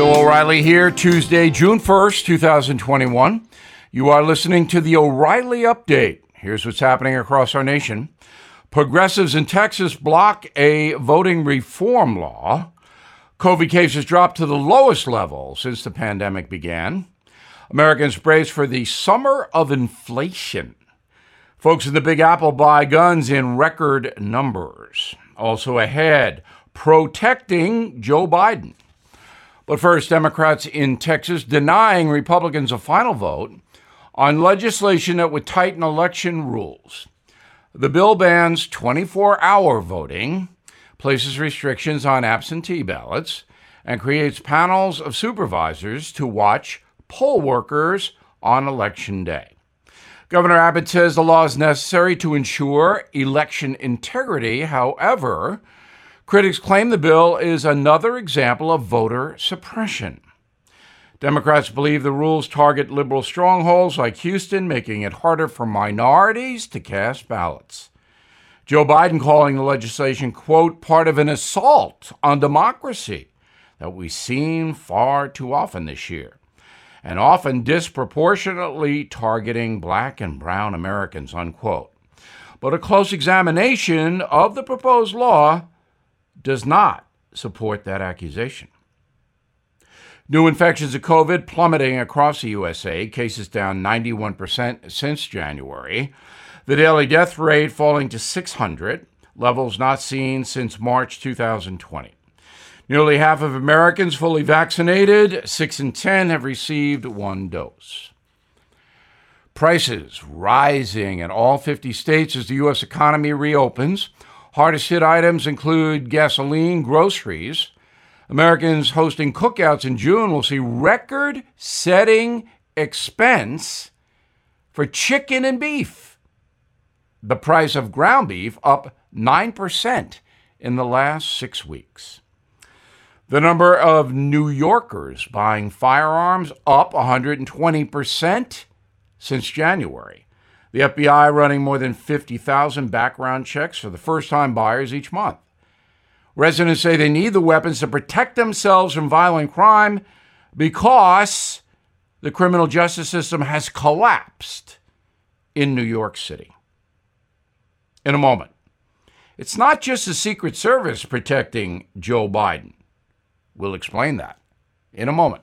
Bill O'Reilly here, Tuesday, June 1st, 2021. You are listening to the O'Reilly Update. Here's what's happening across our nation. Progressives in Texas block a voting reform law. COVID cases dropped to the lowest level since the pandemic began. Americans brace for the summer of inflation. Folks in the Big Apple buy guns in record numbers. Also ahead, protecting Joe Biden. But first, Democrats in Texas denying Republicans a final vote on legislation that would tighten election rules. The bill bans 24 hour voting, places restrictions on absentee ballots, and creates panels of supervisors to watch poll workers on election day. Governor Abbott says the law is necessary to ensure election integrity. However, Critics claim the bill is another example of voter suppression. Democrats believe the rules target liberal strongholds like Houston, making it harder for minorities to cast ballots. Joe Biden calling the legislation, quote, part of an assault on democracy that we've seen far too often this year, and often disproportionately targeting black and brown Americans, unquote. But a close examination of the proposed law does not support that accusation. New infections of COVID plummeting across the USA, cases down 91% since January. The daily death rate falling to 600, levels not seen since March 2020. Nearly half of Americans fully vaccinated, 6 in 10 have received one dose. Prices rising in all 50 states as the U.S. economy reopens. Hardest hit items include gasoline, groceries. Americans hosting cookouts in June will see record setting expense for chicken and beef. The price of ground beef up 9% in the last six weeks. The number of New Yorkers buying firearms up 120% since January. The FBI running more than 50,000 background checks for the first time buyers each month. Residents say they need the weapons to protect themselves from violent crime because the criminal justice system has collapsed in New York City. In a moment, it's not just the Secret Service protecting Joe Biden. We'll explain that in a moment.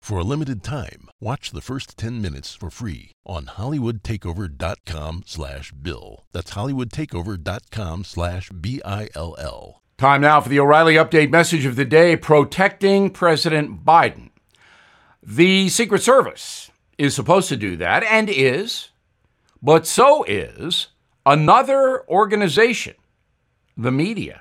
For a limited time, watch the first 10 minutes for free on hollywoodtakeover.com slash bill. That's hollywoodtakeover.com slash B-I-L-L. Time now for the O'Reilly Update message of the day, protecting President Biden. The Secret Service is supposed to do that and is, but so is another organization, the media.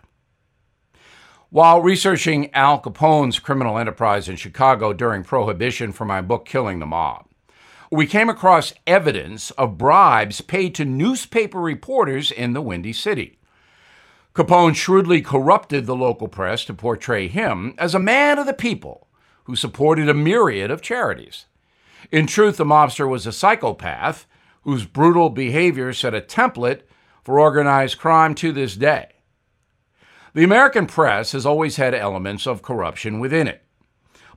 While researching Al Capone's criminal enterprise in Chicago during Prohibition for my book Killing the Mob, we came across evidence of bribes paid to newspaper reporters in the Windy City. Capone shrewdly corrupted the local press to portray him as a man of the people who supported a myriad of charities. In truth, the mobster was a psychopath whose brutal behavior set a template for organized crime to this day. The American press has always had elements of corruption within it.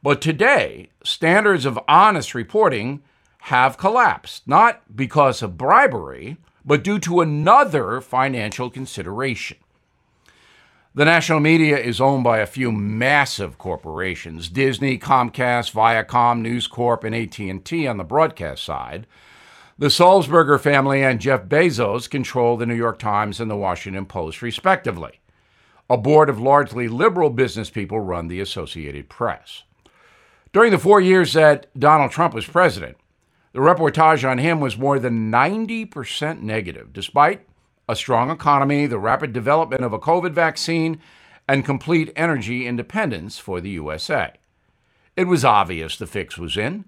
But today, standards of honest reporting have collapsed, not because of bribery, but due to another financial consideration. The national media is owned by a few massive corporations, Disney, Comcast, Viacom, News Corp, and AT&T on the broadcast side. The Sulzberger family and Jeff Bezos control the New York Times and the Washington Post, respectively. A board of largely liberal business people run the Associated Press. During the four years that Donald Trump was president, the reportage on him was more than 90% negative, despite a strong economy, the rapid development of a COVID vaccine, and complete energy independence for the USA. It was obvious the fix was in.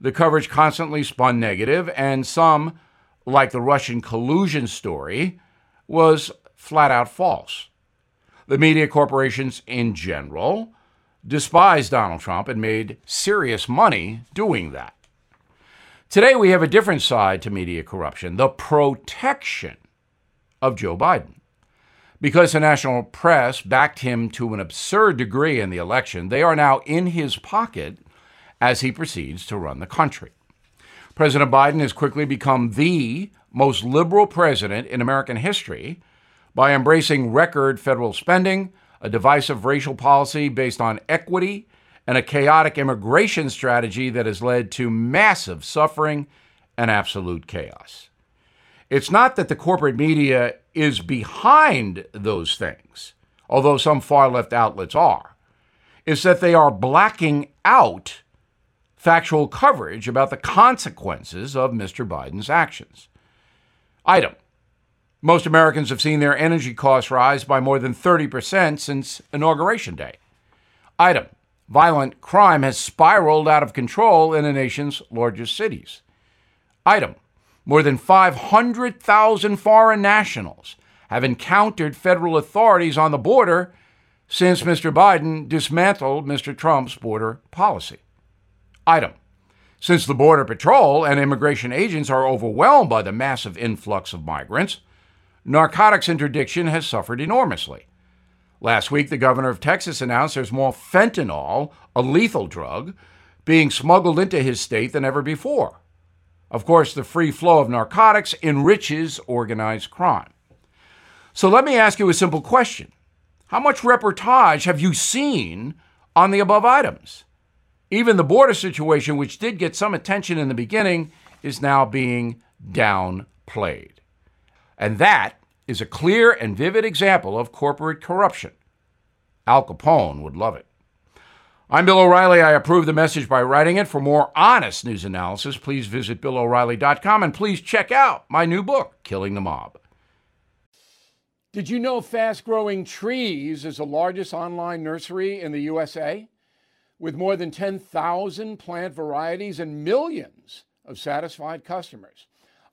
The coverage constantly spun negative, and some, like the Russian collusion story, was flat out false. The media corporations in general despised Donald Trump and made serious money doing that. Today, we have a different side to media corruption the protection of Joe Biden. Because the national press backed him to an absurd degree in the election, they are now in his pocket as he proceeds to run the country. President Biden has quickly become the most liberal president in American history by embracing record federal spending, a divisive racial policy based on equity, and a chaotic immigration strategy that has led to massive suffering and absolute chaos. It's not that the corporate media is behind those things, although some far left outlets are. It's that they are blacking out factual coverage about the consequences of Mr. Biden's actions. Item Most Americans have seen their energy costs rise by more than 30% since Inauguration Day. Item Violent crime has spiraled out of control in the nation's largest cities. Item More than 500,000 foreign nationals have encountered federal authorities on the border since Mr. Biden dismantled Mr. Trump's border policy. Item Since the Border Patrol and immigration agents are overwhelmed by the massive influx of migrants, narcotics interdiction has suffered enormously. Last week, the governor of Texas announced there's more fentanyl, a lethal drug, being smuggled into his state than ever before. Of course, the free flow of narcotics enriches organized crime. So let me ask you a simple question How much reportage have you seen on the above items? Even the border situation, which did get some attention in the beginning, is now being downplayed. And that is a clear and vivid example of corporate corruption. Al Capone would love it. I'm Bill O'Reilly. I approve the message by writing it. For more honest news analysis, please visit BillO'Reilly.com and please check out my new book, Killing the Mob. Did you know Fast Growing Trees is the largest online nursery in the USA? with more than 10,000 plant varieties and millions of satisfied customers.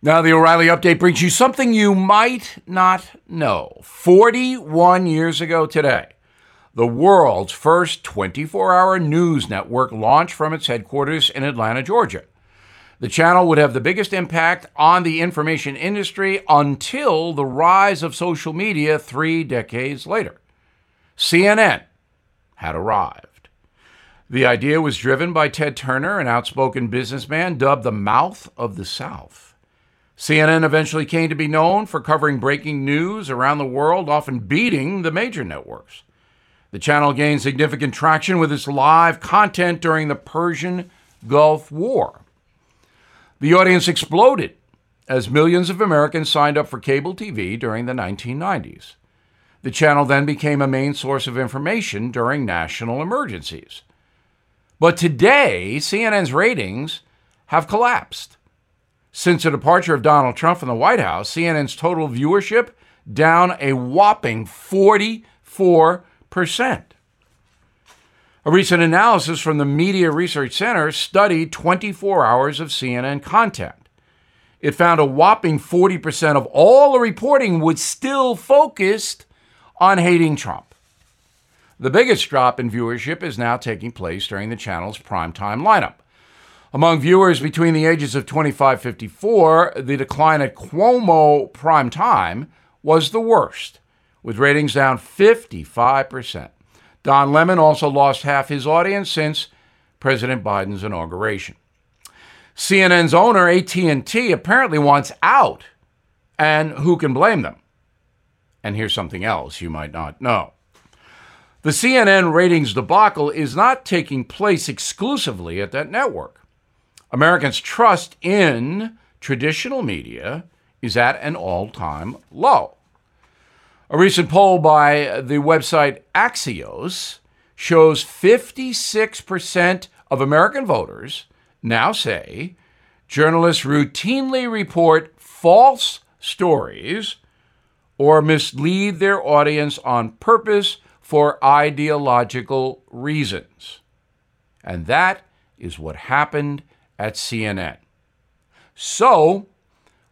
Now, the O'Reilly update brings you something you might not know. 41 years ago today, the world's first 24 hour news network launched from its headquarters in Atlanta, Georgia. The channel would have the biggest impact on the information industry until the rise of social media three decades later. CNN had arrived. The idea was driven by Ted Turner, an outspoken businessman dubbed the Mouth of the South. CNN eventually came to be known for covering breaking news around the world, often beating the major networks. The channel gained significant traction with its live content during the Persian Gulf War. The audience exploded as millions of Americans signed up for cable TV during the 1990s. The channel then became a main source of information during national emergencies. But today, CNN's ratings have collapsed. Since the departure of Donald Trump from the White House, CNN's total viewership down a whopping 44%. A recent analysis from the Media Research Center studied 24 hours of CNN content. It found a whopping 40% of all the reporting was still focused on hating Trump. The biggest drop in viewership is now taking place during the channel's primetime lineup. Among viewers between the ages of 25 54, the decline at Cuomo prime time was the worst, with ratings down 55%. Don Lemon also lost half his audience since President Biden's inauguration. CNN's owner, AT&T, apparently wants out, and who can blame them? And here's something else you might not know. The CNN ratings debacle is not taking place exclusively at that network. Americans' trust in traditional media is at an all time low. A recent poll by the website Axios shows 56% of American voters now say journalists routinely report false stories or mislead their audience on purpose for ideological reasons. And that is what happened at CNN. So,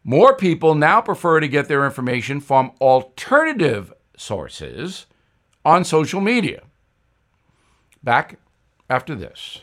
more people now prefer to get their information from alternative sources on social media. Back after this.